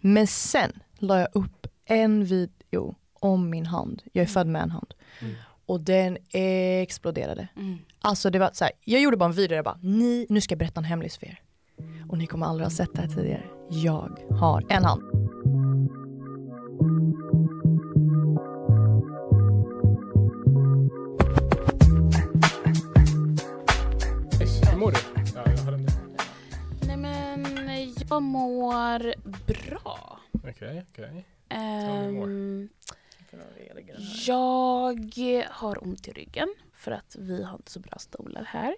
Men sen la jag upp en video om min hand. Jag är född med en hand. Mm. Och den exploderade. Mm. Alltså det var så här, jag gjorde bara en video där jag bara, ni, nu ska jag berätta en hemlis för er. Och ni kommer aldrig ha sett det här tidigare. Jag har en hand. Mår bra. Okej, okej. me more. Ehm, jag har ont i ryggen för att vi har inte så bra stolar här.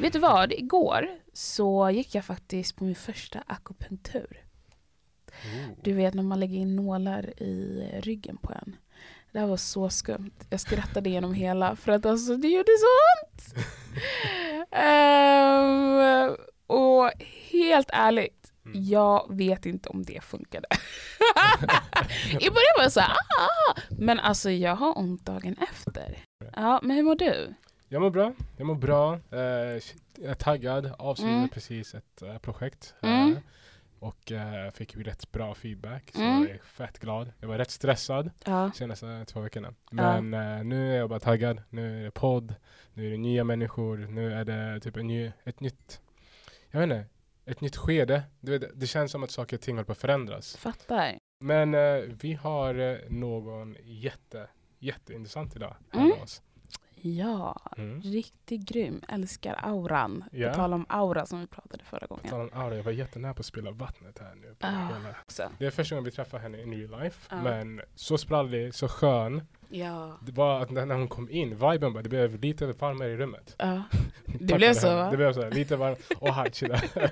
Vet du vad? Igår så gick jag faktiskt på min första akupunktur. Ooh. Du vet när man lägger in nålar i ryggen på en. Det här var så skumt. Jag skrattade igenom hela för att alltså det gjorde så ont. Ehm, och helt ärligt, Mm. jag vet inte om det funkade. I början var jag så här, ah! men alltså jag har ont dagen efter. Ja, men hur mår du? Jag mår bra. Jag mår bra. Eh, jag är taggad. Avslutade Mm. precis ett eh, projekt. Mm. eh, och uh, fick ju rätt bra feedback. Så Mm. jag är fett glad. Jag var rätt stressad Ja. senaste två veckorna. Ja. Men eh, nu är jag bara taggad. Nu är det podd. Nu är det nya människor. Nu är det typ en ny, ett nytt, jag vet inte, ett nytt skede. Du vet, det känns som att saker och ting håller på att förändras. Fattar. Men eh, vi har eh, någon jätte, jätteintressant idag här Mm. med oss. Ja, Mm. riktigt grym. Älskar auran. Ja. På tal om aura som vi pratade förra På gången. tal om aura, jag var jättenära på att spilla vattnet här nu. På Ah. Det är första gången vi träffar henne in real life. Ja. Men så sprallig, så skön. Ja. Det var att när hon kom in, viben bara, det blev lite varmare i rummet. ja. Det blev så, va? Det blev så, lite varmt. Och här, chilla.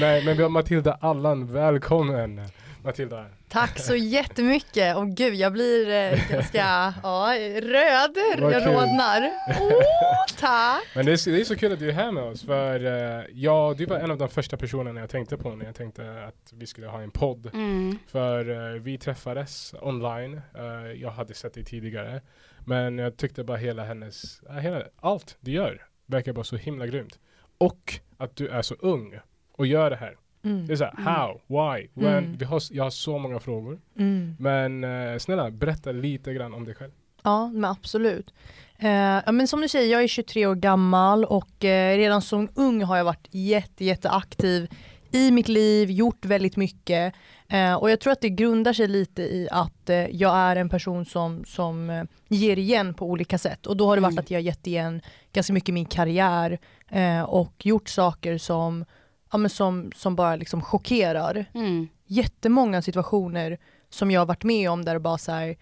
Nej, men vi har Matilda Allan, välkommen Matilda. Tack så jättemycket. Och gud, jag blir eh, ganska ja, röd. Vad Jag kul. rodnar. Åh, tack. Men det är, så- det är så kul att du är här med oss för eh, ja, du var en av de första personerna jag tänkte på när jag tänkte att vi skulle ha en podd. Mm. För eh, vi träffades online. Eh, jag hade sett dig tidigare. Men jag tyckte bara hela hennes, hela, allt du gör verkar bara så himla grymt. Och att du är så ung och gör det här. Mm. Det är såhär, Mm. how, why, when? Mm. Vi har, jag har så många frågor. Mm. Men eh, snälla, berätta lite grann om dig själv. Ja, men absolut. Eh, ja, men som du säger, jag är 23 år gammal och eh, redan som ung har jag varit jätte, jätte aktiv i mitt liv, gjort väldigt mycket. Eh, och jag tror att det grundar sig lite i att eh, jag är en person som, som eh, ger igen på olika sätt. Och då har det varit Mm. att jag har gett igen ganska mycket i min karriär eh, och gjort saker som, ja, men som, som bara liksom chockerar Mm. jättemånga situationer som jag har varit med om där det bara så här,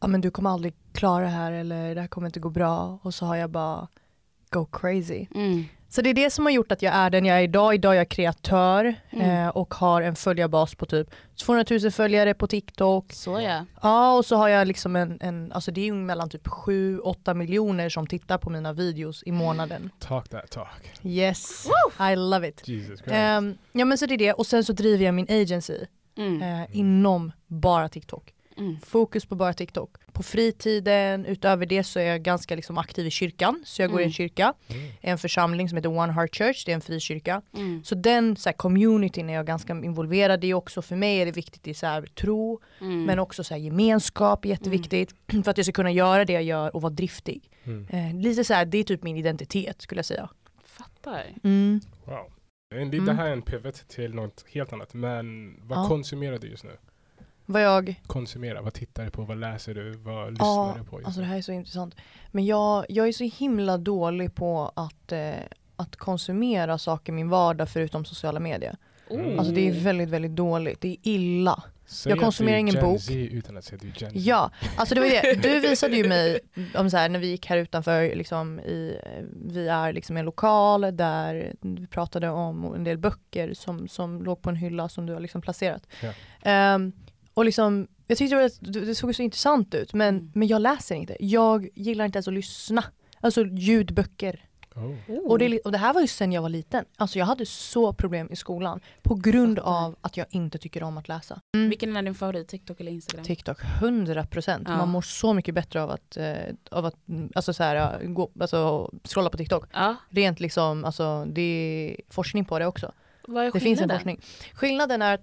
ja men du kommer aldrig klara det här eller det här kommer inte gå bra och så har jag bara go crazy. Mm. Så det är det som har gjort att jag är den jag är idag. Idag är jag kreatör Mm. eh, och har en följarbas på typ 200 000 följare på TikTok. Så ja. Ja och så har jag liksom en, en alltså det är mellan typ 7-8 miljoner som tittar på mina videos i månaden. Talk that talk. Yes, I love it. Jesus Christ. Ehm, ja men så det är det och sen så driver jag min agency Mm. eh, inom bara TikTok. Mm. Fokus på bara TikTok. På fritiden, utöver det så är jag ganska liksom aktiv i kyrkan. Så jag går i en Mm. kyrka, Mm. en församling som heter One Heart Church, det är en frikyrka. Mm. Så den så här, communityn är jag ganska involverad i också. För mig är det viktigt i så här, tro, Mm. men också så här, gemenskap är jätteviktigt. För att jag ska kunna göra det jag gör och vara driftig. Mm. Eh, lite så här, det är typ min identitet skulle jag säga. Fattar. Mm. Wow. En- Det här är en pivot till något helt annat. Men vad Ja. konsumerar du just nu? Vad jag Konsumera, vad tittar du på, vad läser du, vad lyssnar Ja, du på? Just alltså det här är så intressant. Men jag, jag är så himla dålig på att, eh, att konsumera saker i min vardag förutom sociala medier. Mm. Alltså det är väldigt, väldigt dåligt. Det är illa. Säg jag konsumerar ingen Gen bok. Z utan att säga att du är Gen Z. Ja, alltså det var det. Du visade ju mig om så här, när vi gick här utanför, liksom, i, vi är liksom i en lokal där vi pratade om en del böcker som, som låg på en hylla som du har liksom placerat. Ja. Ehm, och liksom, jag tyckte var- det såg så intressant ut men, Mm. men jag läser inte. Jag gillar inte ens att lyssna. Alltså ljudböcker. Oh. Och, det, och det här var ju sen jag var liten. Alltså jag hade så problem i skolan på grund av att jag inte tycker om att läsa. Mm. Vilken är din favorit? TikTok eller Instagram? TikTok, 100 procent. Ja. Man mår så mycket bättre av att, eh, av att mm, alltså så här, gå, alltså, scrolla på TikTok. Ja. Rent liksom, alltså, det är forskning på det också. Vad är Det finns en skillnaden? forskning. Skillnaden är att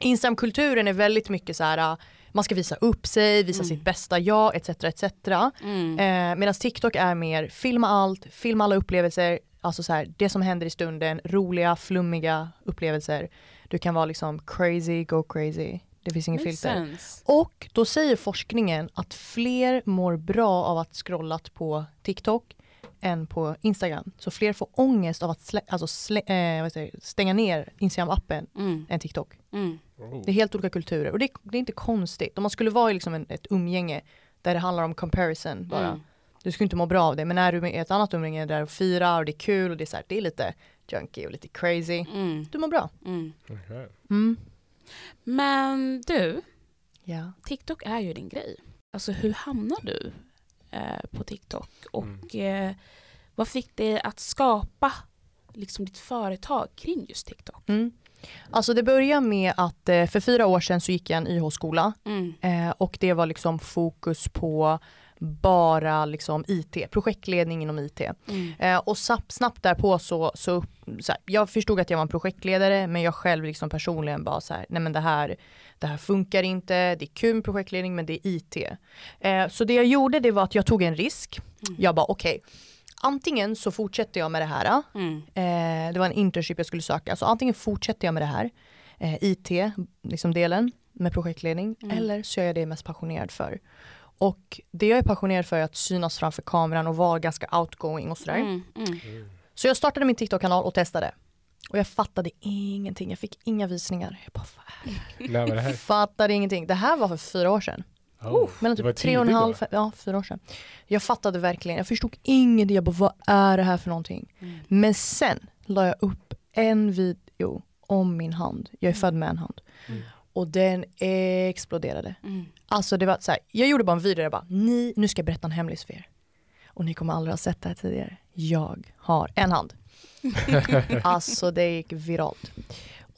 Instagramkulturen är väldigt mycket så här, man ska visa upp sig, visa Mm. sitt bästa jag, etc. etc. Mm. Eh, Medan TikTok är mer filma allt, filma alla upplevelser, alltså så här, det som händer i stunden, roliga, flummiga upplevelser. Du kan vara liksom crazy, go crazy. Det finns inget filter. sense. Och då säger forskningen att fler mår bra av att scrollat på TikTok än på Instagram. Så fler får ångest av att slä, alltså slä, eh, stänga ner Instagram-appen Mm. än TikTok. Mm. Oh. Det är helt olika kulturer och det, det är inte konstigt. Om man skulle vara i liksom en, ett umgänge där det handlar om comparison bara. Mm. Du skulle inte må bra av det. Men är du med i ett annat umgänge där du firar och det är kul och det är, så här, det är lite junky och lite crazy. Mm. Du mår bra. Mm. Okej. Mm. Men du, Ja. TikTok är ju din grej. Alltså hur hamnar du eh, på TikTok? Och eh, vad fick dig att skapa liksom ditt företag kring just TikTok? Alltså det börjar med att eh, för fyra år sedan så gick jag en YH-skola Mm. eh, och det var liksom fokus på bara liksom IT, projektledning inom IT. Mm. Eh, och snabbt, snabbt därpå så, så, så här, jag förstod att jag var en projektledare men jag själv liksom personligen bara så här, nej men det här, det här funkar inte, det är kul med projektledning men det är IT. Eh, så det jag gjorde det var att jag tog en risk. Mm. Jag bara okej, antingen så fortsätter jag med det här, Mm. eh, det var en internship jag skulle söka, så antingen fortsätter jag med det här, eh, IT, liksom delen med projektledning, Mm. eller så är jag det jag är mest passionerad för. Och det jag är passionerad för är att synas framför kameran och vara ganska outgoing och sådär. Mm. Mm. Så jag startade min TikTok-kanal och testade. Och jag fattade ingenting, jag fick inga visningar. Jag bara, fattade ingenting. Det här var för fyra år sedan. Oh, Mellan typ tre och en halv, fem, ja fyra år sedan. Jag fattade verkligen, jag förstod ingenting. Jag bara, vad är det här för någonting? Mm. Men sen la jag upp en video om min hand. Jag är född med en hand. Mm. Och den exploderade. Mm. Alltså det var så här, jag gjorde bara en video där jag bara, ni, nu ska jag berätta en hemlis för er. Och ni kommer aldrig ha sett det här tidigare. Jag har en hand. alltså det gick viralt.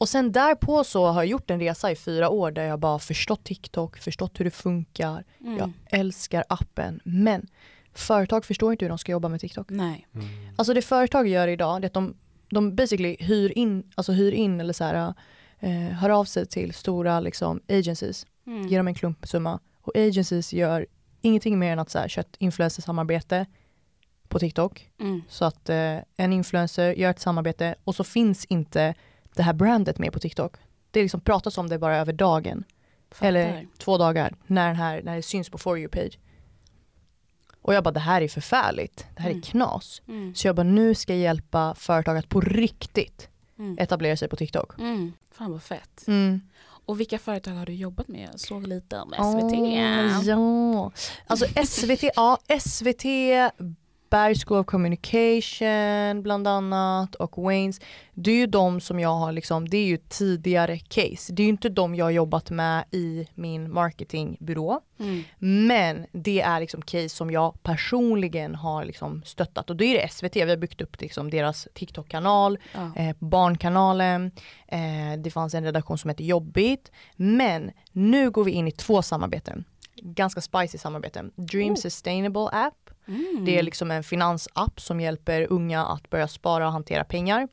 Och sen därpå så har jag gjort en resa i fyra år där jag bara förstått TikTok, förstått hur det funkar. Mm. Jag älskar appen. Men företag förstår inte hur de ska jobba med TikTok. Nej. Mm. Alltså det företag gör idag det är att de, de basically hyr in, alltså hyr in eller så här, eh, hör av sig till stora liksom, agencies Mm. ger dem en klumpsumma. Och agencies gör ingenting mer än att så här, köra ett influencersamarbete på TikTok. Mm. Så att eh, en influencer gör ett samarbete och så finns inte det här brandet med på TikTok. Det liksom pratas om det bara över dagen. Fattar. Eller två dagar när, den här, när det syns på For You-page. Och jag bara, det här är förfärligt. Det här Mm. är knas. Mm. Så jag bara, nu ska jag hjälpa företag att på riktigt Mm. etablera sig på TikTok. Mm. Fan vad fett. Mm. Och vilka företag har du jobbat med? Jag såg lite om SVT. ja. Alltså SVT, ja SVT, Berg School of Communication bland annat och Waynes. Det är ju de som jag har liksom, det är ju tidigare case. Det är ju inte de jag har jobbat med i min marketingbyrå. Mm. Men det är liksom case som jag personligen har liksom stöttat och då är det SVT, vi har byggt upp liksom deras TikTok-kanal, Ja. eh, Barnkanalen, eh, det fanns en redaktion som hette Jobbigt. Men nu går vi in i två samarbeten. Ganska spicy samarbeten. Dream Oh. Sustainable App. Mm. Det är liksom en finansapp som hjälper unga att börja spara och hantera pengar.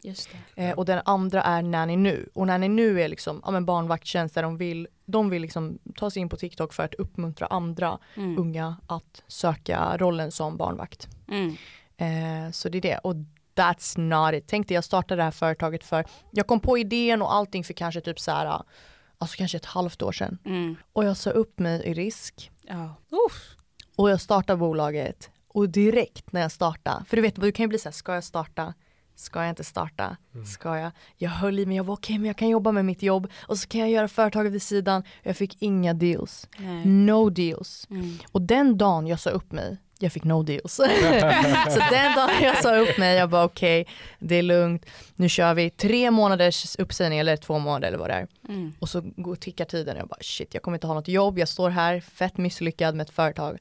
Eh, och den andra är Nanny Nu. Och Nanny Nu är liksom ja, men barnvakttjänst där de vill, de vill liksom ta sig in på TikTok för att uppmuntra andra Mm. unga att söka rollen som barnvakt. Mm. Eh, så det är det. Och that's not it. Tänkte jag startade det här företaget för, jag kom på idén och allting för kanske typ så här, alltså kanske ett halvt år sedan. Mm. Och jag sa upp mig i risk Ja. Och jag startade bolaget. Och direkt när jag startade, för du vet, du kan ju bli så här, ska jag starta? Ska jag inte starta? Ska jag? Jag höll i mig, jag var okej men jag kan jobba med mitt jobb och så kan jag göra företaget vid sidan. Jag fick inga deals. Nej. No deals. Mm. Och den dagen jag sa upp mig, jag fick no deals. så den dagen jag sa upp mig, jag bara okej, det är lugnt. Nu kör vi tre månaders uppsägning eller två månader eller vad det är. Mm. Och så går, tickar tiden och jag bara shit, jag kommer inte ha något jobb. Jag står här fett misslyckad med ett företag.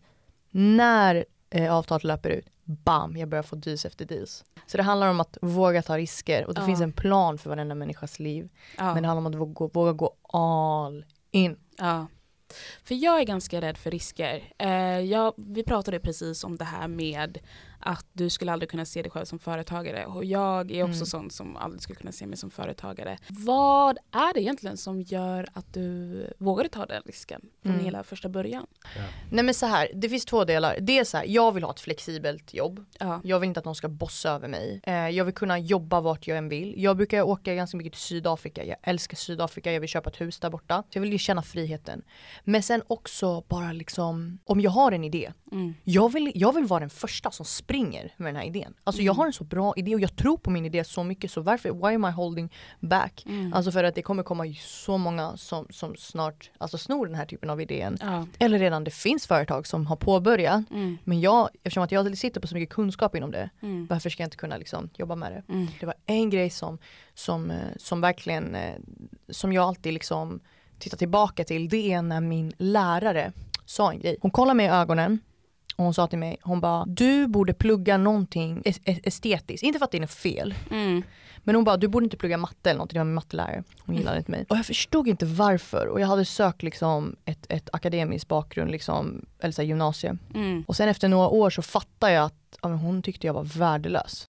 När eh, avtalet löper ut, bam, jag börjar få deals efter deals. Så det handlar om att våga ta risker och det Ja. finns en plan för varenda människas liv. Ja. Men det handlar om att våga, våga gå all in. Ja. För jag är ganska rädd för risker. Eh, jag, vi pratade precis om det här med att du skulle aldrig kunna se dig själv som företagare. Och jag är också Mm. sån som aldrig skulle kunna se mig som företagare. Vad är det egentligen som gör att du vågade ta den risken från Mm. hela första början? Nej men så här, det finns två delar. Det är så här, jag vill ha ett flexibelt jobb. Ja. Jag vill inte att någon ska bossa över mig. Eh, jag vill kunna jobba vart jag än vill. Jag brukar åka ganska mycket till Sydafrika. Jag älskar Sydafrika. Jag vill köpa ett hus där borta. Så jag vill ju känna friheten. Men sen också bara liksom, om jag har en idé. Mm. Jag vill, jag vill vara den första som springer med den här idén. Alltså jag Mm. har en så bra idé och jag tror på min idé så mycket så varför, why am I holding back? Mm. Alltså för att det kommer komma så många som, som snart alltså snor den här typen av idén. ja. Eller redan det finns företag som har påbörjat. Mm. Men jag, eftersom att jag sitter på så mycket kunskap inom det, Mm. varför ska jag inte kunna liksom jobba med det? Mm. Det var en grej som, som, eh, som verkligen, eh, som jag alltid liksom tittar tillbaka till, det är när min lärare sa en grej. Hon kollade mig i ögonen och hon sa till mig, hon bara, du borde plugga någonting es- es- estetiskt, inte för att det är fel, Mm. men hon bara, du borde inte plugga matte eller någonting, det var min mattelärare. Hon gillade inte mig. Och jag förstod inte varför. Och jag hade sökt liksom ett, ett akademiskt bakgrund, liksom, eller så här gymnasie. Mm. Och sen efter några år så fattade jag att ja, hon tyckte jag var värdelös.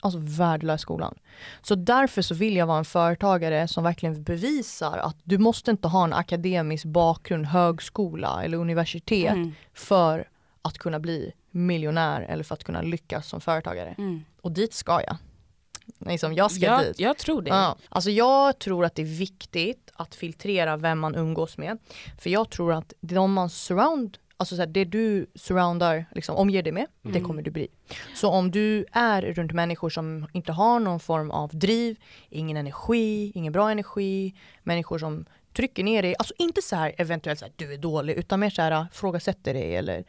Alltså värdelös skolan. Så därför så vill jag vara en företagare som verkligen bevisar att du måste inte ha en akademisk bakgrund, högskola eller universitet Mm. för att kunna bli miljonär eller för att kunna lyckas som företagare. Mm. Och dit ska jag. Liksom, jag ska Jag, dit. jag tror det. Ja. Alltså jag tror att det är viktigt att filtrera vem man umgås med. För jag tror att de man surround, alltså så här, det du surroundar, liksom, omger dig med, det Mm. kommer du bli. Så om du är runt människor som inte har någon form av driv, ingen energi, ingen bra energi, människor som trycker ner dig, alltså inte så här eventuellt så här, du är dålig, utan mer så här frågasätter dig eller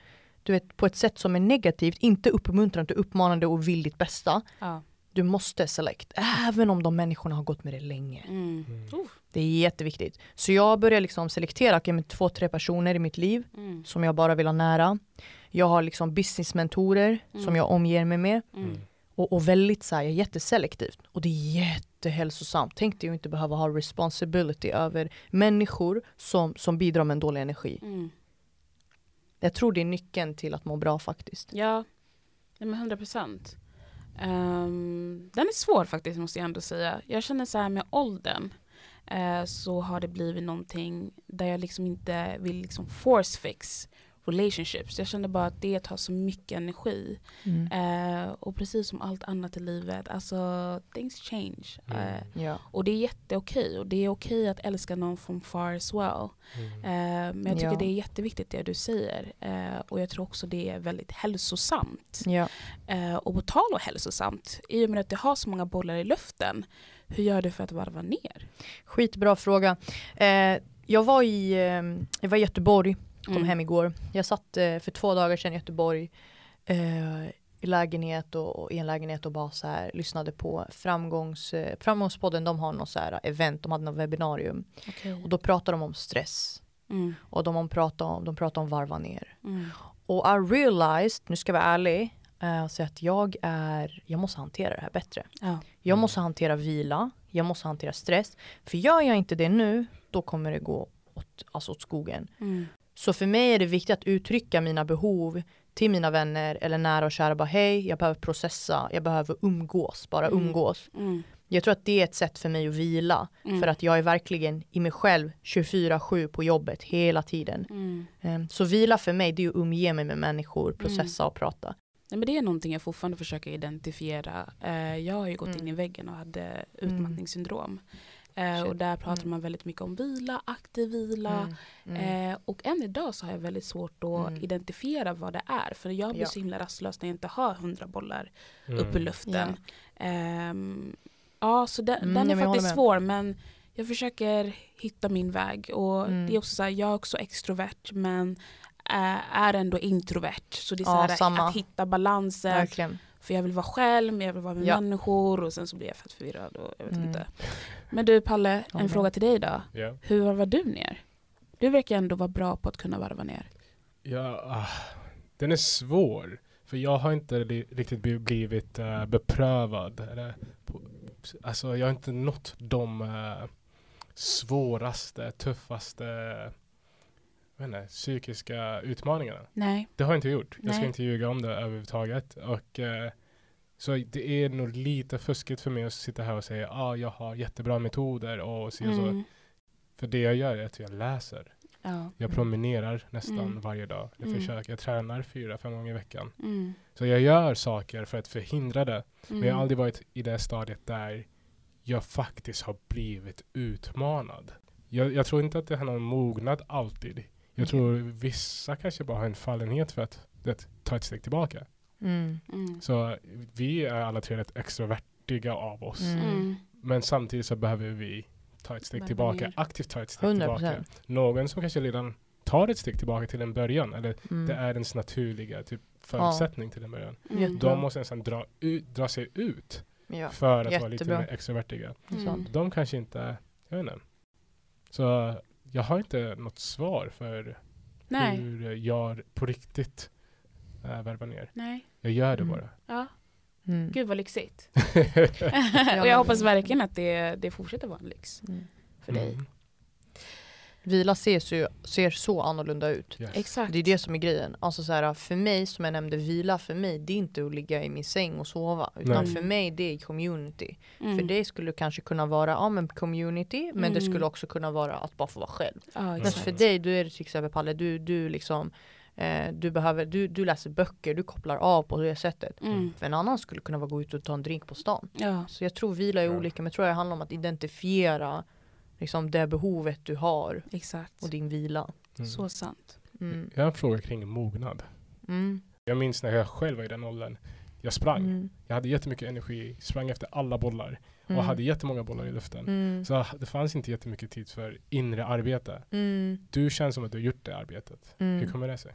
du vet på ett sätt som är negativt, inte uppmuntrande, uppmanande och vill ditt bästa. Ja. Du måste select, även om de människorna har gått med det länge. Mm. Oh. Det är jätteviktigt. Så jag börjar liksom selektera okay, med två, tre personer i mitt liv Mm. som jag bara vill ha nära. Jag har liksom businessmentorer som Mm. jag omger mig med. Mm. Och, och väldigt så här, jag är jätteselektivt. Och det är jättehälsosamt. Tänk dig att inte behöva ha responsibility över människor som, som bidrar med en dålig energi. Jag tror det är nyckeln till att må bra faktiskt. Ja, men 100 procent. Um, den är svår faktiskt måste jag ändå säga. Jag känner så här med åldern eh, så har det blivit någonting där jag liksom inte vill liksom force fix relationships. Jag känner bara att det tar så mycket energi. Mm. Eh, och precis som allt annat i livet, alltså things change. Mm. Eh, Ja. och det är jätteokej och det är okej att älska någon from far as well. Mm. Eh, men jag tycker Ja. det är jätteviktigt det du säger. Eh, och jag tror också det är väldigt hälsosamt. Ja. Eh, och på tal om hälsosamt, i och med att du har så många bollar i luften, hur gör du för att varva ner? Skitbra fråga. Eh, jag, var i, jag var i Göteborg kom Mm. hem igår. Jag satt eh, för två dagar sedan i Göteborg eh, i lägenhet och, och i en lägenhet och bara så här lyssnade på framgångs, eh, Framgångspodden. De har något så här event, de hade något webbinarium Okej. och då pratar de om stress Mm. och de, pratar om, de pratar om varva ner. Mm. Och I realized, nu ska jag vara ärlig, eh, och säga att jag är, jag måste hantera det här bättre. Ja. Jag måste hantera vila, jag måste hantera stress. För gör jag inte det nu, då kommer det gå åt, alltså åt skogen. Mm. Så för mig är det viktigt att uttrycka mina behov till mina vänner eller nära och kära. Bara hej, jag behöver processa, jag behöver umgås, bara Mm. umgås. Mm. Jag tror att det är ett sätt för mig att vila. Mm. För att jag är verkligen i mig själv 24-7 på jobbet hela tiden. Mm. Ehm, Så vila för mig det är att umge mig med människor, processa och prata. Nej, men det är någonting jag fortfarande försöker identifiera. Eh, jag har ju gått Mm. in i väggen och hade utmattningssyndrom. Eh, och där pratar Mm. man väldigt mycket om vila, aktiv vila. Mm. Mm. Eh, och än idag så har jag väldigt svårt att Mm. identifiera vad det är. För jag blir Ja. så himla rastlös när jag inte har hundra bollar Mm. upp i luften. Ehm, ja, så den, Mm, den är faktiskt med. svår. Men jag försöker hitta min väg. Och Mm. det är också så här, jag är också extrovert men eh, är ändå introvert. Så det är så Ja, här, att hitta balansen. Verkligen. För jag vill vara själv, men jag vill vara med Ja. människor och sen så blir jag fett förvirrad. Och jag vet Mm. inte. Men du Palle, en Ja, fråga till dig då. Ja. Hur varvar du ner? Du verkar ändå vara bra på att kunna varva ner. Ja, ah, den är svår. För jag har inte riktigt bli- blivit eh, beprövad. Eller, på, alltså jag har inte nått de eh, svåraste, tuffaste inte, psykiska utmaningarna. Nej. Det har jag inte gjort. Jag ska Nej. inte ljuga om det överhuvudtaget. Och, eh, så det är nog lite fuskigt för mig att sitta här och säga att ah, jag har jättebra metoder och så, och så. Mm. För det jag gör är att jag läser. Ja. Jag Mm. promenerar nästan Mm. varje dag. Jag Mm. försöker. Jag tränar fyra, fem gånger i veckan. Mm. Så jag gör saker för att förhindra det. Men jag har Mm. aldrig varit i det stadiet där jag faktiskt har blivit utmanad. Jag, jag tror inte att det handlar om mognad alltid. Jag tror vissa kanske bara har en fallenhet för att det, ta ett steg tillbaka. Mm. Mm. Så vi är alla tre rätt extrovertiga av oss. Mm. Mm. Men samtidigt så behöver vi ta ett steg Varva tillbaka, aktivt ta ett steg 100%. tillbaka. Någon som kanske redan tar ett steg tillbaka till en början, eller Mm. det är ens naturliga typ, förutsättning till en början. Mm. Jättebra. De måste nästan dra, ut, dra sig ut Ja, för att vara lite jättebra. mer extrovertiga. Mm. De kanske inte, jag vet inte. Så jag har inte något svar för Nej. hur jag på riktigt äh, värvar ner. Nej. Jag gör det Mm. bara. Ja. Mm. Gud vad lyxigt. Och jag hoppas verkligen att det, det fortsätter vara en lyx Mm. för dig. Mm. Vila ser så, ser så annorlunda ut. Yes. Exakt. Det är det som är grejen. Alltså så här, för mig, som jag nämnde, vila för mig, det är inte att ligga i min säng och sova. Utan Nej. för mig, det är community. Mm. För det skulle kanske kunna vara, ja men community, men det Mm. skulle också kunna vara att bara få vara själv. Ja, Men för dig, du är det till exempel Palle, du, du liksom eh, du, behöver, du, du läser böcker, du kopplar av på det sättet. Mm. För en annan skulle kunna vara gå ut och ta en drink på stan. Ja. Så jag tror vila är olika, men jag tror det handlar om att identifiera liksom, det behovet du har Exakt. och din vila. Mm. Så sant. Mm. Jag har en fråga kring mognad. Mm. Jag minns när jag själv var i den åldern. Jag sprang. Mm. Jag hade jättemycket energi, sprang efter alla bollar och Mm. hade jättemånga bollar i luften. Mm. Så det fanns inte jättemycket tid för inre arbete. Mm. Du känns som att du har gjort det arbetet. Mm. Hur kommer det sig?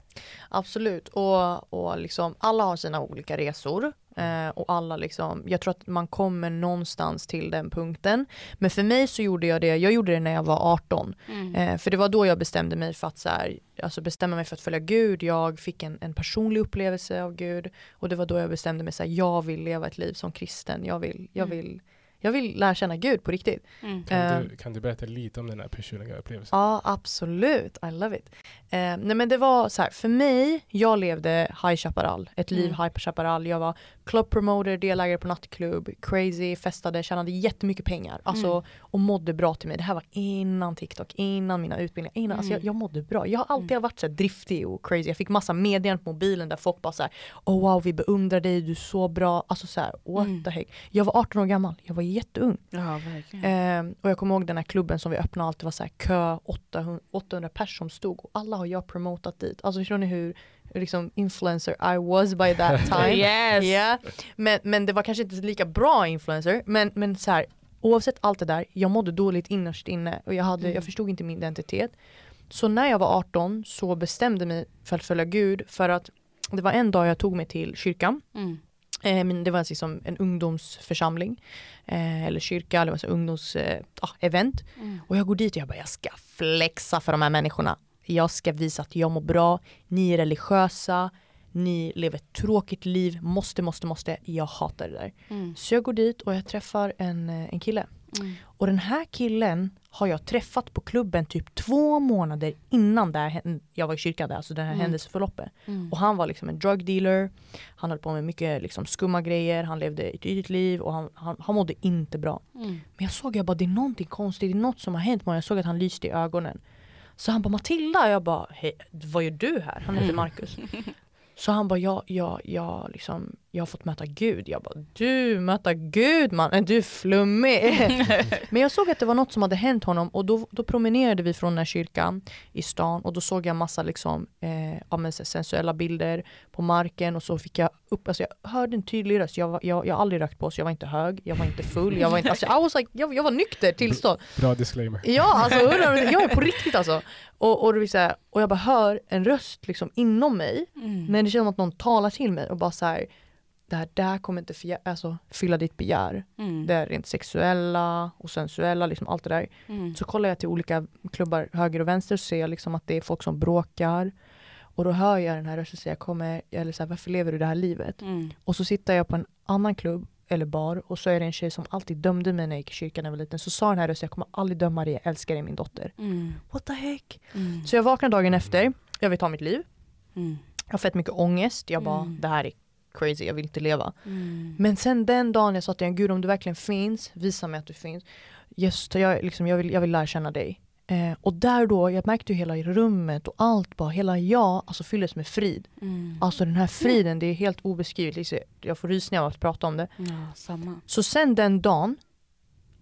Absolut, och, och liksom, alla har sina olika resor. Eh, och alla liksom, jag tror att man kommer någonstans till den punkten. Men för mig så gjorde jag det, jag gjorde det när jag var 18. Mm. Eh, för det var då jag bestämde mig för att så här, alltså bestämma mig för att följa Gud. Jag fick en, en personlig upplevelse av Gud. Och det var då jag bestämde mig så här, jag vill leva ett liv som kristen. Jag vill, jag Mm. vill, jag vill lära känna Gud på riktigt. Mm. Kan, Eh. du, kan du berätta lite om den här personliga upplevelsen? Ja, absolut. I love it. Eh, nej men det var så här, för mig, jag levde High Chaparral, ett liv Mm. High Chaparral. Jag var club promoter, delägare på nattklubb, crazy, festade, tjänade jättemycket pengar. Alltså, Mm. och mådde bra till mig. Det här var innan TikTok, innan mina utbildningar. Innan, alltså jag, Mm. jag mådde bra. Jag har alltid varit så driftig och crazy. Jag fick massa meddelanden på mobilen där folk bara så här, oh wow vi beundrar dig, du är så bra. Alltså så här, what Mm. the heck. Jag var 18 år gammal, jag var jätteung. Ja, verkligen. Eh, och jag kommer ihåg den här klubben som vi öppnade alltid var så här kö 800, 800 pers som stod och alla har jag promotat dit. Alltså förstår ni hur liksom influencer I was by that time? yes! Ja, men, men det var kanske inte lika bra influencer men, men så här, oavsett allt det där, jag mådde dåligt innerst inne och jag, hade, Mm. jag förstod inte min identitet. Så när jag var 18 så bestämde mig för att följa Gud för att det var en dag jag tog mig till kyrkan Mm. Eh, men det var liksom en ungdomsförsamling eh, eller kyrka eller ett ungdomsevent. Eh, ah. Mm. och jag går dit och jag bara jag ska flexa för de här människorna. Jag ska visa att jag mår bra, ni är religiösa, ni lever ett tråkigt liv, måste, måste, måste. Jag hatar det där. Mm. Så jag går dit och jag träffar en, eh, en kille. Mm. Och den här killen har jag träffat på klubben typ två månader innan hän- jag var i kyrkan där, alltså det här Mm. händelseförloppet. Mm. Och han var liksom en drug dealer, han höll på med mycket liksom skumma grejer, han levde ett ytligt liv och han, han, han mådde inte bra. Mm. Men jag såg jag bara det är någonting konstigt, det är något som har hänt med honom. Jag såg att han lyste i ögonen. Så han bara Matilda, jag bara hej, vad gör du här? Han heter Mm. Marcus. Så han bara jag, jag, jag, liksom, jag har fått möta Gud. Jag bara du möta Gud man, är du flummig? Men jag såg att det var något som hade hänt honom och då, då promenerade vi från den här kyrkan i stan och då såg jag massa liksom, eh, ja, men sensuella bilder på marken och så fick jag upp, alltså jag hörde en tydlig röst. Jag, var, jag, jag har aldrig rökt på så jag var inte hög, jag var inte full, jag var, inte, alltså, I was like, jag, jag var nykter tillstånd. Bra disclaimer. Ja, alltså 100%, jag är på riktigt alltså. Och, och, det vill säga, och jag bara hör en röst liksom inom mig, Mm. men det känns som att någon talar till mig och bara så här, det här, det här kommer inte förjä- alltså, fylla ditt begär. Mm. Det är rent sexuella och sensuella, liksom allt det där. Mm. Så kollar jag till olika klubbar höger och vänster så ser jag liksom att det är folk som bråkar. Och då hör jag den här rösten säga, kommer, eller så här, varför lever du det här livet? Mm. Och så sitter jag på en annan klubb eller bar och så är det en tjej som alltid dömde mig när jag gick i kyrkan när jag var liten. Så sa den här rösten, jag kommer aldrig döma dig, jag älskar dig min dotter. Mm. What the heck? Mm. Så jag vaknade dagen efter, jag vill ta mitt liv. Mm. Jag har fett mycket ångest, jag bara det här är crazy, jag vill inte leva. Mm. Men sen den dagen jag sa till honom, Gud om du verkligen finns, visa mig att du finns. Just, jag, liksom, jag, vill, jag vill lära känna dig. Eh, och där då, jag märkte ju hela rummet och allt bara, hela jag alltså fylldes med frid. Mm. Alltså den här friden, det är helt obeskrivligt. Jag får rysningar av att prata om det. Ja, samma. Så sen den dagen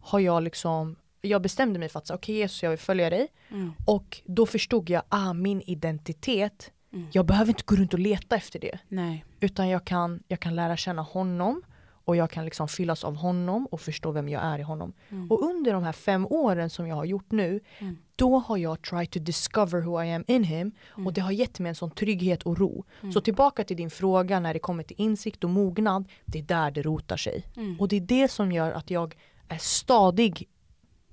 har jag liksom, jag bestämde mig för att säga, okej Jesus jag vill följa dig. Mm. Och då förstod jag, ah min identitet, Mm. jag behöver inte gå runt och leta efter det. Nej. Utan jag kan, jag kan lära känna honom och jag kan liksom fyllas av honom och förstå vem jag är i honom. Mm. Och under de här fem åren som jag har gjort nu, Mm. då har jag tried to discover who I am in him Mm. och det har gett mig en sån trygghet och ro. Mm. Så tillbaka till din fråga när det kommer till insikt och mognad, det är där det rotar sig. Mm. Och det är det som gör att jag är stadig.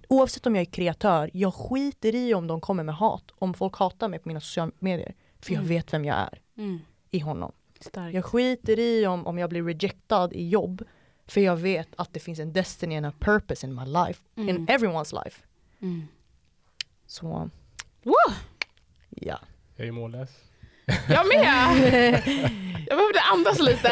Oavsett om jag är kreatör, jag skiter i om de kommer med hat. Om folk hatar mig på mina sociala medier. För jag Mm. vet vem jag är Mm. i honom. Starkt. Jag skiter i om, om jag blir rejectad i jobb. För jag vet att det finns en destiny and a purpose in my life. Mm. In everyone's life. Mm. Så, Wow. ja. Jag är mållös. Jag med! Jag behövde andas lite.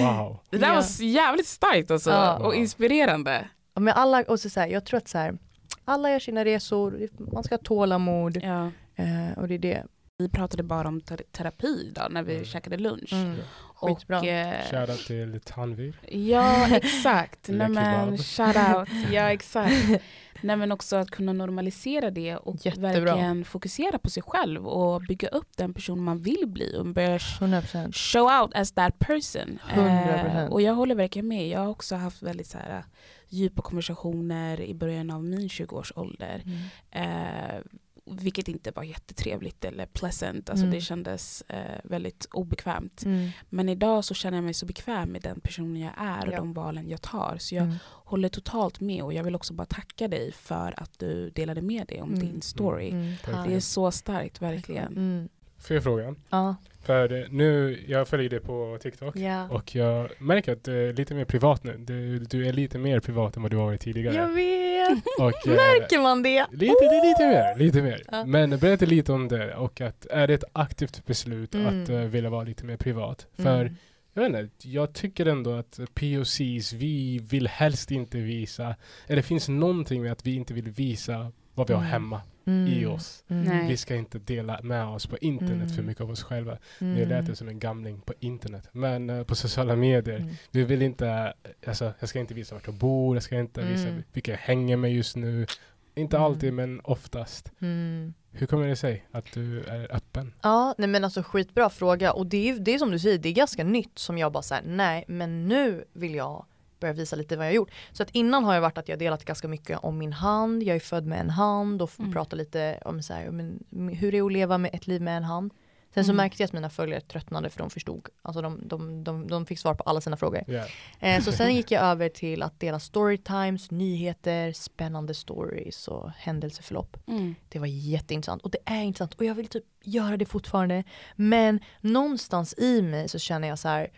Wow. Det där Ja. var jävligt starkt alltså. Ja. och inspirerande. Men alla, och så så här, jag tror att så här, alla gör sina resor, man ska ha tålamod. Ja. Eh, och det är det. Vi pratade bara om ter- terapi idag när vi Mm. käkade lunch. Mm. Och, Skitbra. eh, Shoutout till Tanvir. Ja exakt, nej men Kebab. shout out, ja exakt. Nej men också att kunna normalisera det och Jättebra. verkligen fokusera på sig själv och bygga upp den person man vill bli och börja 100%. show out as that person. 100%. Eh, och jag håller verkligen med, jag har också haft väldigt så här, djupa konversationer i början av min 20-årsålder. Eh, vilket inte var jättetrevligt eller pleasant, alltså Mm. det kändes eh, väldigt obekvämt. Mm. Men idag så känner jag mig så bekväm med den personen jag är och Ja. de valen jag tar. Så jag Mm. håller totalt med och jag vill också bara tacka dig för att du delade med dig om Mm. din story. Mm. Tack. Det är så starkt, verkligen. Mm. Får jag fråga? Ja. För eh, nu, jag följer dig på TikTok. ja. Och jag märker att du är lite mer privat nu. Du, du är lite mer privat än vad du har varit tidigare. Jag vet! Och, eh, Märker man det? Lite, lite mer, lite mer. Ja. Men berätta lite om det och att är det ett aktivt beslut Mm. att uh, vilja vara lite mer privat? För Mm. jag vet inte, jag tycker ändå att POCs, vi vill helst inte visa, eller det finns någonting med att vi inte vill visa vad vi har Mm. hemma Mm. i oss. Mm. Vi ska inte dela med oss på internet Mm. för mycket av oss själva. Mm. Nu lät som en gamling på internet. Men eh, på sociala medier, Mm. du vill inte, eh, alltså jag ska inte visa vart jag bor, jag ska inte visa Mm. vilka jag hänger med just nu. Inte Mm. alltid men oftast. Mm. Hur kommer det sig att du är öppen? Ja, nej men alltså skitbra fråga och det är, det är som du säger, det är ganska nytt som jag bara säger nej men nu vill jag börja visa lite vad jag har gjort. Så att innan har jag varit att jag delat ganska mycket om min hand, jag är född med en hand och Mm. pratar lite om så här, men, hur det är att leva med ett liv med en hand. Sen så Mm. märkte jag att mina följare tröttnade för de förstod, alltså de, de, de, de fick svar på alla sina frågor. Yeah. Eh, så sen gick jag över till att dela storytimes, nyheter, spännande stories och händelseförlopp. Mm. Det var jätteintressant och det är intressant och jag vill typ göra det fortfarande. Men någonstans i mig så känner jag så här.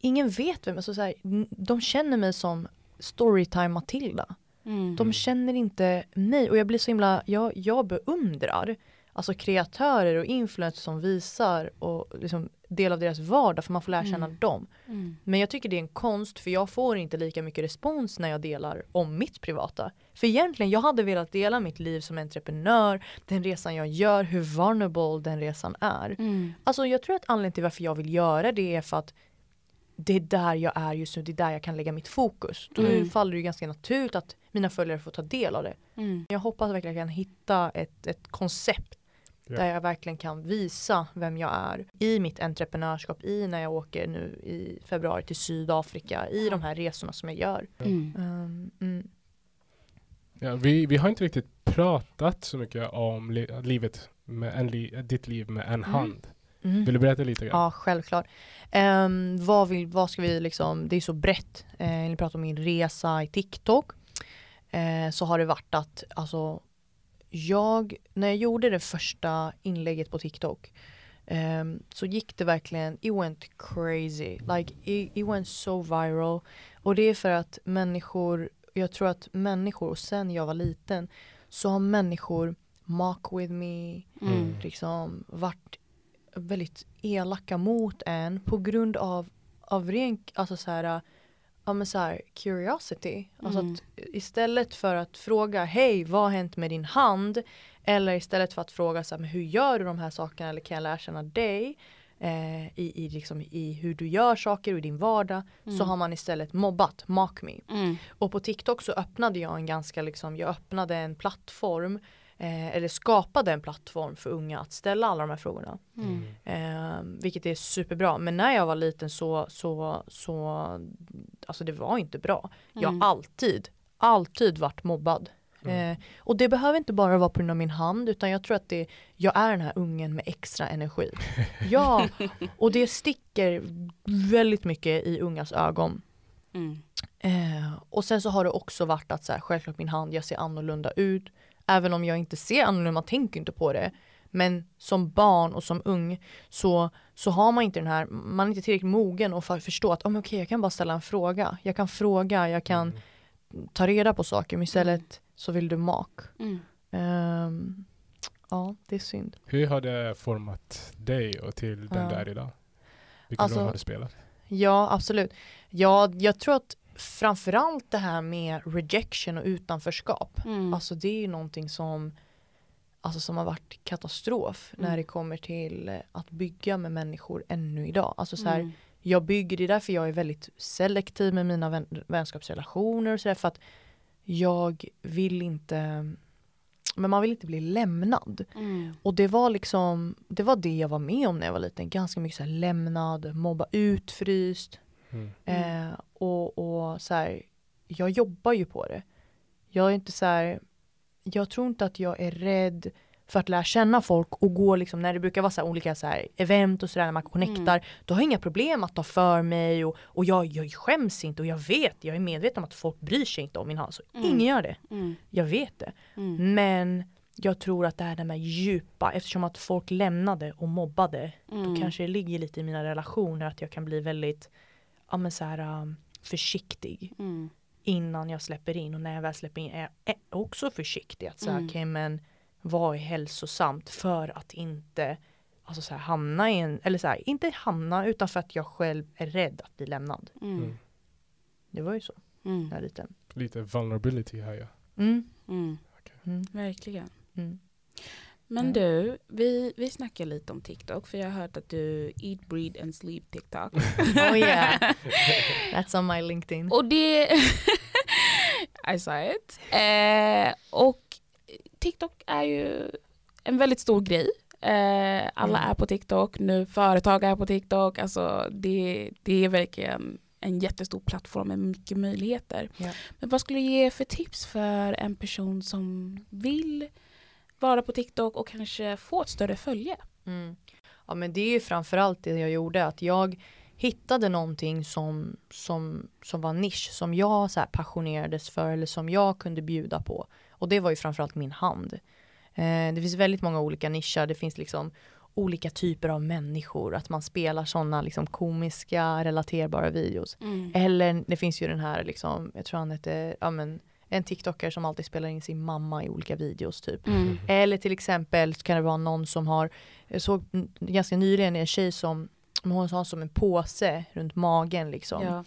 Ingen vet vem, alltså så här, de känner mig som Storytime Matilda. Mm. De känner inte mig och jag blir så himla, jag, jag beundrar alltså kreatörer och influencers som visar och liksom del av deras vardag för man får lära känna Mm. dem. Mm. Men jag tycker det är en konst för jag får inte lika mycket respons när jag delar om mitt privata. För egentligen, jag hade velat dela mitt liv som entreprenör, den resan jag gör, hur vulnerable den resan är. Mm. Alltså jag tror att anledningen till varför jag vill göra det är för att det är där jag är just nu, det är där jag kan lägga mitt fokus. Då Mm. faller det ju ganska naturligt att mina följare får ta del av det. Mm. Jag hoppas verkligen att jag kan hitta ett, ett koncept Ja. där jag verkligen kan visa vem jag är i mitt entreprenörskap, i när jag åker nu i februari till Sydafrika, i de här resorna som jag gör. Mm. Um, mm. Ja, vi, vi har inte riktigt pratat så mycket om li livet med en li ditt liv med en Mm. hand. Mm. Vill du berätta lite grann? Ja, självklart. Um, vad, vill, vad ska vi liksom, det är så brett. Uh, ni pratar om min resa i TikTok. Eh, så har det varit att, alltså, jag, när jag gjorde det första inlägget på TikTok, ehm, så gick det verkligen, it went crazy. Like it, it went so viral. Och det är för att människor, jag tror att människor, och sen jag var liten, så har människor mock with me, Mm. liksom varit väldigt elaka mot en på grund av, av ren, alltså så här, ja men så här, curiosity. Alltså Mm. att istället för att fråga hej vad har hänt med din hand eller istället för att fråga så här, hur gör du de här sakerna eller kan jag lära känna dig eh, i, i, liksom, i hur du gör saker och i din vardag så Mm. har man istället mobbat, mock me. Mm. Och på TikTok så öppnade jag en ganska liksom, jag öppnade en plattform eh, eller skapade en plattform för unga att ställa alla de här frågorna. Mm. Eh, vilket är superbra. Men när jag var liten så, så, så alltså det var inte bra. Jag Mm. har alltid, alltid varit mobbad. Mm. Eh, och det behöver inte bara vara på grund av min hand utan jag tror att det, jag är den här ungen med extra energi. Ja, och det sticker väldigt mycket i ungas ögon. Mm. Eh, och sen så har det också varit att så här, självklart min hand, jag ser annorlunda ut. Även om jag inte ser annorlunda, man tänker inte på det. Men som barn och som ung så, så har man inte den här, man är inte tillräckligt mogen och för att förstå att oh, okej, jag kan bara ställa en fråga. Jag kan fråga, jag kan Mm. ta reda på saker men istället så vill du mak. Mm. Ehm, ja, det är synd. Hur har det format dig och till den Ja. där idag? Vilken Alltså- roll har du spelat? Ja, absolut. Ja, jag tror att framförallt det här med rejection och utanförskap. Mm. Alltså det är ju någonting som Alltså som har varit katastrof Mm. när det kommer till eh, att bygga med människor ännu idag. Alltså så här, Mm. jag bygger, det är därför jag är väldigt selektiv med mina vän, vänskapsrelationer och sådär för att jag vill inte men man vill inte bli lämnad. Mm. Och det var liksom, det var det jag var med om när jag var liten. Ganska mycket så lämnad, mobba utfryst. Mm. Mm. Eh, och och så här, jag jobbar ju på det. Jag är inte så här, jag tror inte att jag är rädd för att lära känna folk och gå liksom när det brukar vara så olika så här event och sådär när man connectar. Mm. Då har jag inga problem att ta för mig och, och jag, jag skäms inte och jag vet, jag är medveten om att folk bryr sig inte om min hals. Mm. Ingen gör det. Mm. Jag vet det. Mm. Men jag tror att det här med djupa, eftersom att folk lämnade och mobbade Mm. då kanske det ligger lite i mina relationer att jag kan bli väldigt ja, men så här, um, försiktig Mm. innan jag släpper in och när jag väl släpper in är jag också försiktig att säga Mm. okej men vad är hälsosamt för att inte alltså så här, hamna i en, eller så här, inte hamna utan för att jag själv är rädd att bli lämnad. Mm. Mm. Det var ju så Mm. när jag liten. Lite vulnerability här ja. Mm. Mm. Mm. Verkligen. Mm. Men Ja. du, vi, vi snackar lite om TikTok för jag har hört att du eat, breathe and sleep TikTok. Oh yeah, that's on my LinkedIn. Och det... I saw it. Eh, och TikTok är ju en väldigt stor grej. Eh, alla Mm. är på TikTok nu, företag är på TikTok. Alltså det, det är verkligen en jättestor plattform med mycket möjligheter. Ja. Men vad skulle du ge för tips för en person som vill vara på TikTok och kanske få ett större följe? Mm. Ja men det är ju framförallt det jag gjorde att jag hittade någonting som, som, som var nisch som jag så passionerades för eller som jag kunde bjuda på. Och det var ju framförallt min hand. Eh, det finns väldigt många olika nischer. Det finns liksom olika typer av människor. Att man spelar sådana liksom komiska relaterbara videos. Eller det finns ju den här liksom, jag tror han heter, ja men en TikToker som alltid spelar in sin mamma i olika videos typ. Mm. Eller till exempel kan det vara någon som har, jag såg ganska nyligen en tjej som hon har som en påse runt magen liksom. Ja.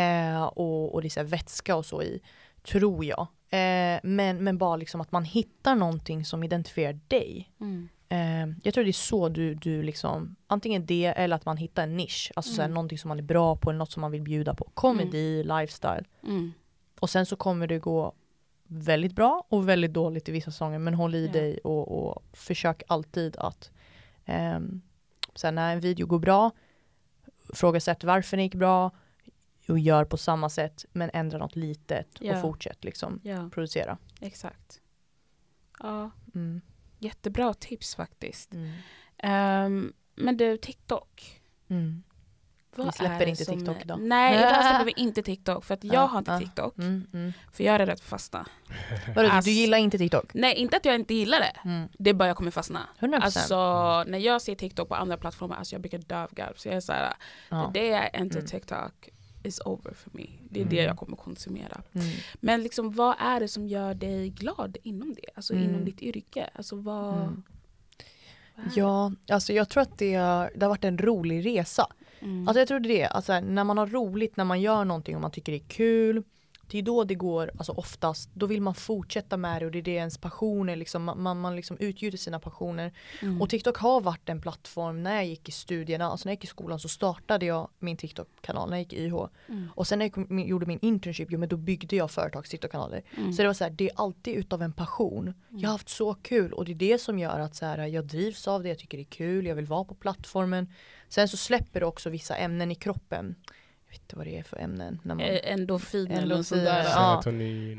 Eh, och, och det är så vätska och så i, tror jag. Eh, men, men bara liksom att man hittar någonting som identifierar dig. Mm. Eh, jag tror det är så du, du liksom, antingen det eller att man hittar en nisch. Alltså Mm. någonting som man är bra på eller något som man vill bjuda på. Komedi, lifestyle. Mm. Och sen så kommer det gå väldigt bra och väldigt dåligt i vissa säsonger. Men håll i Ja. dig och, och försök alltid att um, sen när en video går bra, frågasätt varför den gick bra och gör på samma sätt men ändra något litet Ja. och fortsätt liksom ja, producera. exakt. Ja, Mm. jättebra tips faktiskt. Mm. Ehm, men du, TikTok. Mm. Vad Vi släpper inte som TikTok idag. Nej, idag släpper vi inte TikTok för att jag Ja, har inte ja. TikTok. Mm, mm. För jag är rädd att fastna. Vadå, Alltså- du gillar inte TikTok? Nej, inte att jag inte gillar det. Mm. Det är bara jag kommer fastna. 100%. Alltså när jag ser TikTok på andra plattformar, alltså jag brukar dö av garv. Så jag är såhär, ja. det är inte Mm. TikTok is over for me. Det är Mm. det jag kommer konsumera. Mm. Men liksom vad är det som gör dig glad inom det? Alltså Mm. inom ditt yrke? Alltså vad... Mm. vad Ja, alltså jag tror att det det har varit en rolig resa. Mm. Alltså jag tror det är det, alltså när man har roligt, när man gör någonting och man tycker det är kul det är då det går, alltså oftast, då vill man fortsätta med det och det är det ens passion är liksom, man, man, liksom utgjuter sina passioner. Mm. Och TikTok har varit en plattform när jag gick i studierna, alltså när jag gick i skolan så startade jag min TikTok-kanal när jag gick i YH. Mm. Och sen när jag gjorde min internship, jo, men då byggde jag företags TikTok-kanaler. Mm. Så det var så här, det är alltid utav en passion. Jag har haft så kul och det är det som gör att så här, jag drivs av det, jag tycker det är kul, jag vill vara på plattformen. Sen så släpper det också vissa ämnen i kroppen. Jag vet inte vad det är för ämnen. När man, Eh, Endorfin eller något sånt där. ja.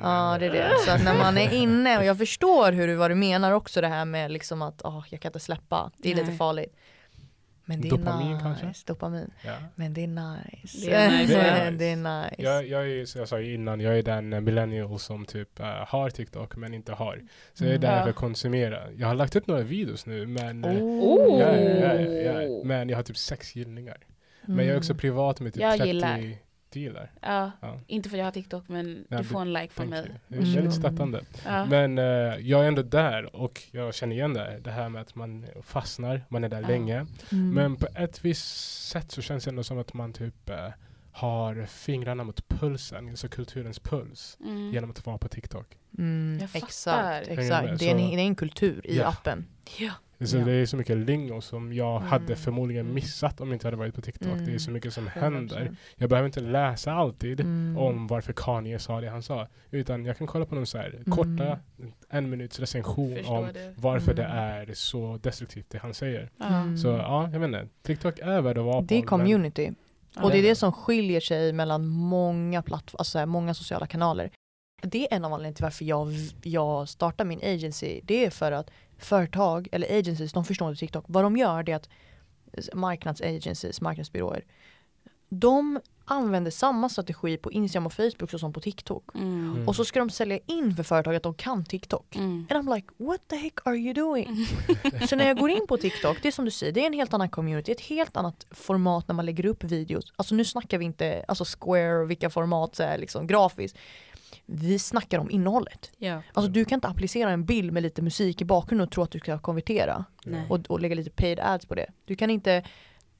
Ja det är det. Så att när man är inne och jag förstår hur du, vad du menar också det här med liksom att åh, jag kan inte släppa. Det är lite Nej. farligt. Men det är Dopamin nice. kanske? Dopamin. Ja. Men det är nice. Det är nice, ja. det är nice. Jag, jag är, som jag sa innan, jag är den eh, millennial som typ eh, har TikTok men inte har. Så jag är Mm. där Ja. för att konsumera. Jag har lagt upp några videos nu men, eh, Oh. ja, ja, men jag har typ sex gillningar. Men jag är också Mm. privat med typ Jag 30 gillar. Dealar. Ja, Ja. inte för att jag har TikTok men Ja, du får en like från mig. Det är väldigt Mm. stöttande. Ja. Men eh, jag är ändå där och jag känner igen det. Det här med att man fastnar, man är där Ja. länge. Mm. Men på ett visst sätt så känns det ändå som att man typ eh, har fingrarna mot pulsen, alltså kulturens puls, Mm. genom att vara på TikTok. Mm, Jag fattar. exakt, exakt. Det är, en, det är en kultur i Ja. appen. Ja. Så Ja. det är så mycket lingo som jag Mm. hade förmodligen Mm. missat om jag inte hade varit på TikTok. Det är Mm. så mycket som 100%. händer. Jag behöver inte läsa alltid Mm. om varför Kanye sa det han sa. Utan jag kan kolla på någon så här Mm. korta, en minuts recension om du. varför det Mm. är så destruktivt det han säger. Mm. Så ja, jag inte. TikTok är värd att vara på. Det är men- community. Ja. Och det är det som skiljer sig mellan många, plattf- alltså många sociala kanaler. Det är en av anledningarna till varför jag, jag startar min agency. Det är för att företag, eller agencies, de förstår inte TikTok. Vad de gör det är att marknadsagencies, marknadsbyråer, de använder samma strategi på Instagram och Facebook så som på TikTok. Mm. Mm. Och så ska de sälja in för företag att de kan TikTok. Mm. And I'm like, what the heck are you doing? Så när jag går in på TikTok, det är som du säger, det är en helt annan community, ett helt annat format när man lägger upp videos. Alltså nu snackar vi inte alltså square och vilka format så är liksom grafiskt. Vi snackar om innehållet. Ja. Alltså du kan inte applicera en bild med lite musik i bakgrunden och tro att du ska konvertera och, och lägga lite paid ads på det. Du kan inte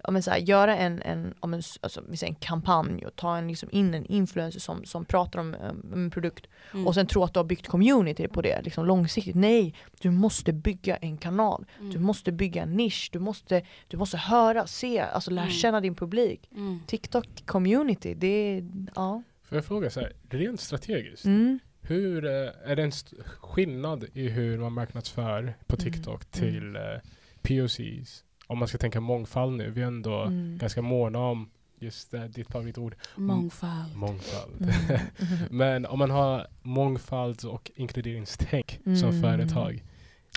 ja, men så här, göra en, en, ja, men, s- alltså, vi säger en kampanj och ta en, liksom in en influencer som, som pratar om um, en produkt Mm. och sen tro att du har byggt community på det liksom långsiktigt. Nej, du måste bygga en kanal. Mm. Du måste bygga en nisch. Du måste, du måste höra, se, alltså lära Mm. känna din publik. Mm. TikTok community, det är, ja. Får jag fråga så här, rent strategiskt, Mm. hur eh, är det en skillnad i hur man marknadsför på Mm. TikTok Mm. till eh, POCs? Om man ska tänka mångfald nu, vi är ändå Mm. ganska måna om just eh, ditt favoritord, Mångfald. mångfald. Mm. Men om man har mångfalds och inkluderingstänk som Mm. företag,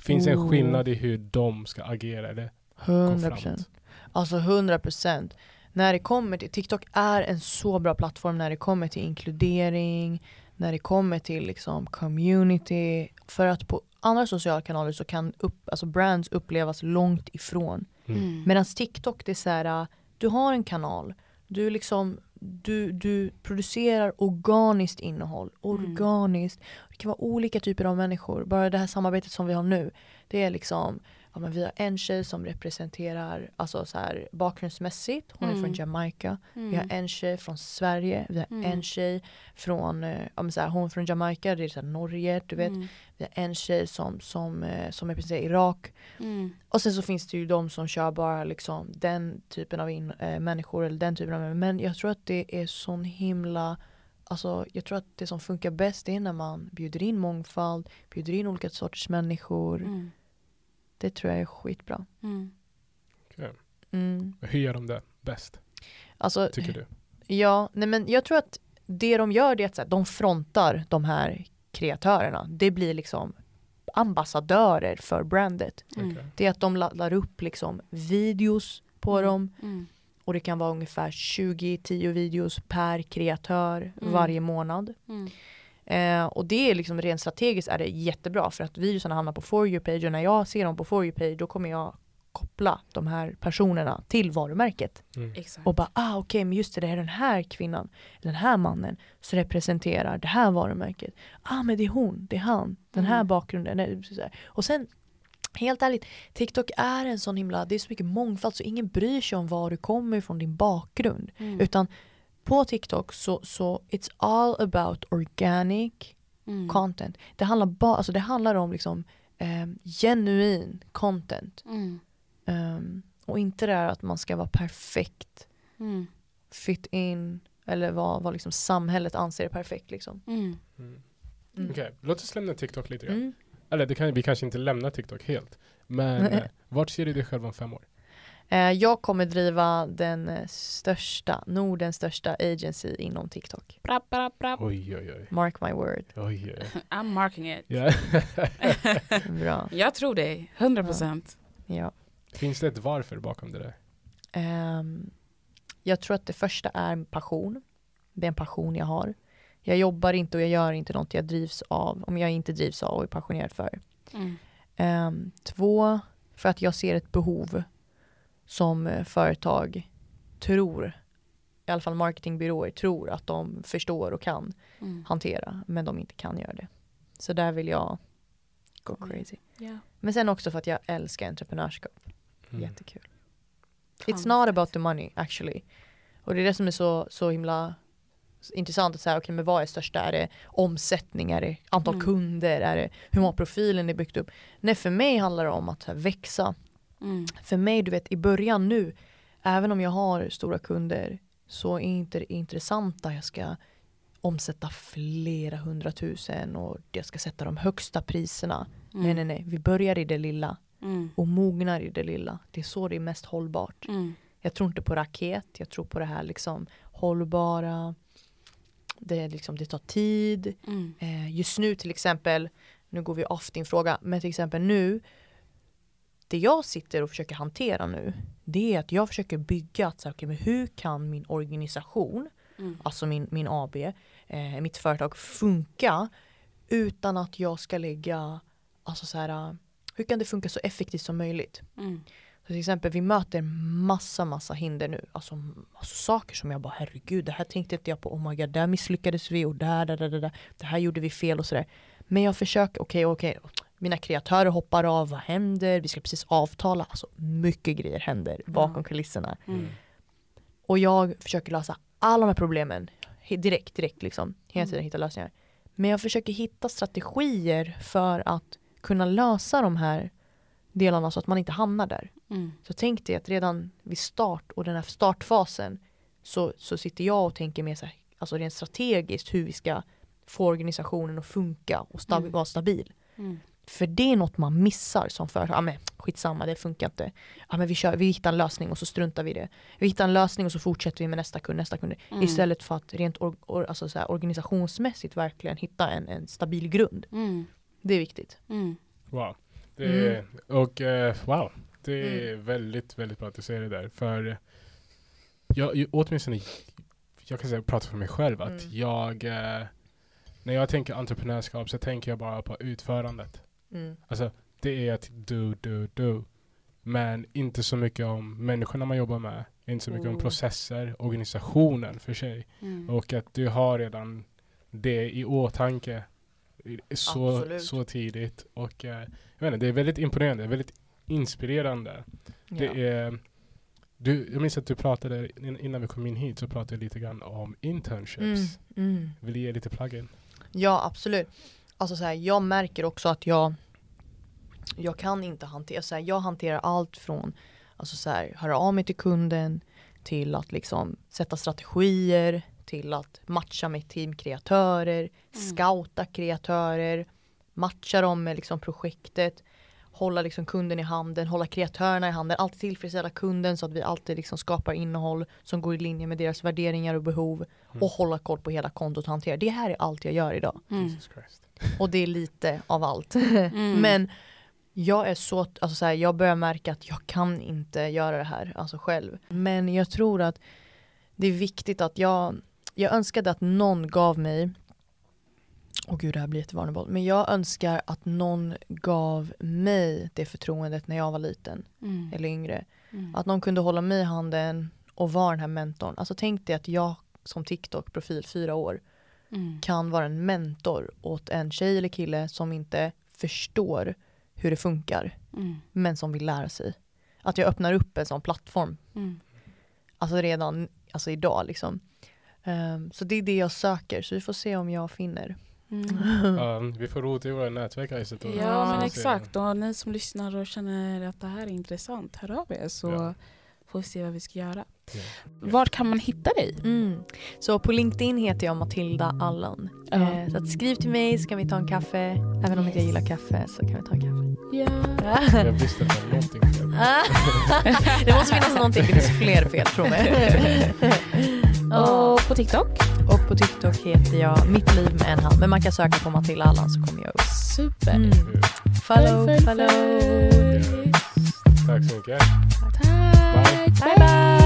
finns det en Oh. skillnad i hur de ska agera eller gå 100 framåt? procent. Alltså 100 procent. När det kommer till, TikTok är en så bra plattform när det kommer till inkludering, när det kommer till liksom community. För att på andra sociala kanaler så kan upp, alltså brands upplevas långt ifrån. Mm. Medan TikTok det är så här, äh, du har en kanal, du liksom du, du producerar organiskt innehåll, organiskt. Det kan vara olika typer av människor. Bara det här samarbetet som vi har nu, det är liksom Ja, men vi har en tjej som representerar alltså så här, bakgrundsmässigt, hon är Mm. från Jamaica. Mm. Vi har en tjej från Sverige, vi har Mm. en tjej från, eh, ja, men så här, hon är från Jamaica, det är så här, Norge, du vet. Mm. Vi har en tjej som, som, eh, som representerar Irak. Mm. Och sen så finns det ju de som kör bara liksom den typen av in, äh, människor eller den typen av Men jag tror att det är sån himla Alltså jag tror att det som funkar bäst är när man bjuder in mångfald, bjuder in olika sorters människor. Mm. Det tror jag är skitbra. Mm. Mm. hur gör de det bäst, Alltså, tycker du? ja, nej men jag tror att det de gör det är att så här, de frontar de här kreatörerna. Det blir liksom ambassadörer för brandet. Mm. Det är att de laddar upp liksom videos på Mm. dem. Mm. och det kan vara ungefär 20-10 videos per kreatör Mm. varje månad. Eh, och det är liksom rent strategiskt är det jättebra för att videorna hamnar på For you-page och när jag ser dem på For you-page då kommer jag koppla de här personerna till varumärket. Mm. Och bara, ah okej, men just det, det är den här kvinnan, den här mannen som representerar det här varumärket. Ah men det är hon, det är han, den här Mm. bakgrunden. Och sen, helt ärligt, TikTok är en sån himla, det är så mycket mångfald så ingen bryr sig om var du kommer ifrån, din bakgrund. Mm. Utan på TikTok så, så it's all about organic Mm. content. Det handlar, ba, alltså det handlar om liksom eh, genuin content. Mm. Ehm, och inte det här att man ska vara perfekt, Mm. fit in eller vad, vad liksom samhället anser är perfekt. Liksom. Mm. Mm. Mm. Okej, låt oss lämna TikTok lite grann. Mm. Eller det kan, vi kanske inte lämnar TikTok helt. Men eh, vart ser du dig själv om fem år? Eh, jag kommer driva den eh, största, Nordens största agency inom TikTok. Brapp, brapp, brapp. Oj, oj, oj. Mark my word. oj, oj. I'm marking it. Ja. Bra. Jag tror dig, 100 procent. Ja. Finns det ett varför bakom det där? Ehm, jag tror att det första är passion. Det är en passion jag har. Jag jobbar inte och jag gör inte något jag drivs av, om jag inte drivs av och är passionerad för. Mm. Ehm, två, för att jag ser ett behov som eh, företag tror, i alla fall marketingbyråer tror att de förstår och kan Mm. hantera, men de inte kan göra det. Så där vill jag go Mm. crazy. Ja. Men sen också för att jag älskar entreprenörskap. Mm. Jättekul. It's not about the money actually. Och det är det som är så, så himla intressant att säga, okej men vad är största? Är det omsättning? Är det antal Mm. kunder? Är det hur många profilen är byggt upp? Nej för mig handlar det om att här, växa. Mm. För mig, du vet i början nu, även om jag har stora kunder så är inte det intressanta jag ska omsätta flera hundratusen och jag ska sätta de högsta priserna. Mm. Nej nej nej, vi börjar i det lilla Mm. och mognar i det lilla. Det är så det är mest hållbart. Mm. Jag tror inte på raket, jag tror på det här liksom hållbara. Det, är liksom, det tar tid. Mm. Eh, just nu till exempel, nu går vi off din fråga, men till exempel nu det jag sitter och försöker hantera nu det är att jag försöker bygga att så här, okay, men hur kan min organisation, Mm. alltså min, min AB, eh, mitt företag funka utan att jag ska lägga, alltså så här, hur kan det funka så effektivt som möjligt? Mm. Så till exempel vi möter massa massa hinder nu. Alltså, alltså saker som jag bara herregud det här tänkte inte jag på. Oh my god där misslyckades vi och där, där, där, där. Det här gjorde vi fel och sådär. Men jag försöker, okej okej. Mina kreatörer hoppar av, vad händer? Vi ska precis avtala. Alltså mycket grejer händer bakom Ja. kulisserna. Mm. Och jag försöker lösa alla de här problemen direkt, direkt liksom. Hela tiden Mm. hitta lösningar. Men jag försöker hitta strategier för att kunna lösa de här delarna så att man inte hamnar där. Mm. Så tänk dig att redan vid start och den här startfasen så, så sitter jag och tänker mer så här, alltså rent strategiskt hur vi ska få organisationen att funka och sta- Mm. vara stabil. Mm. För det är något man missar som företag. Ja men skitsamma, det funkar inte. Ja men vi, kör, vi hittar en lösning och så struntar vi i det. Vi hittar en lösning och så fortsätter vi med nästa kund, nästa kund. Mm. Istället för att rent or, or, alltså så här, organisationsmässigt verkligen hitta en, en stabil grund. Mm. Det är viktigt. Mm. Wow. Det är, Och eh, wow, det är Mm. väldigt, väldigt bra att du säger det där. För jag, jag- åtminstone, jag kan säga, prata för mig själv, att Mm. jag, eh, när jag tänker entreprenörskap så tänker jag bara på utförandet. Mm. Alltså, det är att do, do, do. Men inte så mycket om människorna man jobbar med. Inte så mycket om Oh. processer, organisationen för sig. Mm. Och att du har redan det i åtanke så, Absolut. så tidigt. Och eh, jag vet inte, det är väldigt imponerande, väldigt inspirerande. Det Ja. är, du, jag minns att du pratade, in- innan vi kom in hit, så pratade du lite grann om internships. Mm. Mm. Vill du ge lite plugin? Ja absolut. Alltså så här, jag märker också att jag jag kan inte hantera, så här, jag hanterar allt från alltså så här, höra av mig till kunden till att liksom sätta strategier till att matcha med teamkreatörer, scouta kreatörer, matcha dem med liksom projektet, hålla liksom kunden i handen, hålla kreatörerna i handen, alltid tillfredsställa kunden så att vi alltid liksom skapar innehåll som går i linje med deras värderingar och behov Mm. och hålla koll på hela kontot och hantera. Det här är allt jag gör idag. Mm. Och det är lite av allt. Mm. Men jag är så, alltså så här, jag börjar märka att jag kan inte göra det här alltså själv. Men jag tror att det är viktigt att jag, jag önskade att någon gav mig Åh gud det här blir jättevarneboll. Men jag önskar att någon gav mig det förtroendet när jag var liten Mm. eller yngre. Mm. Att någon kunde hålla mig i handen och vara den här mentorn. Alltså tänk dig att jag som TikTok-profil fyra år Mm. kan vara en mentor åt en tjej eller kille som inte förstår hur det funkar Mm. men som vill lära sig. Att jag öppnar upp en sån plattform, Mm. alltså redan alltså idag liksom. Ehm, så det är det jag söker, så vi får se om jag finner. Mm. Um, vi får rota i våra nätverk här i Sättet. Ja men exakt, och ni som lyssnar och känner att det här är intressant, hör av er så Ja. får vi se vad vi ska göra. Ja. Vart kan man hitta dig? Mm. Så på LinkedIn heter jag Matilda Allan. Ja. Eh, så att skriv till mig så kan vi ta en kaffe. Även om inte jag gillar kaffe så kan vi ta en kaffe. Ja. Jag visste att det var någonting fel. det måste finnas någonting, det finns fler fel tror jag. Och på TikTok. Och på TikTok heter jag Mitt liv med en hand. Men man kan söka på Matilda Allan så kommer jag upp. Super. Mm. Follow, follow. Tack så mycket. Tack. Bye. Bye. bye.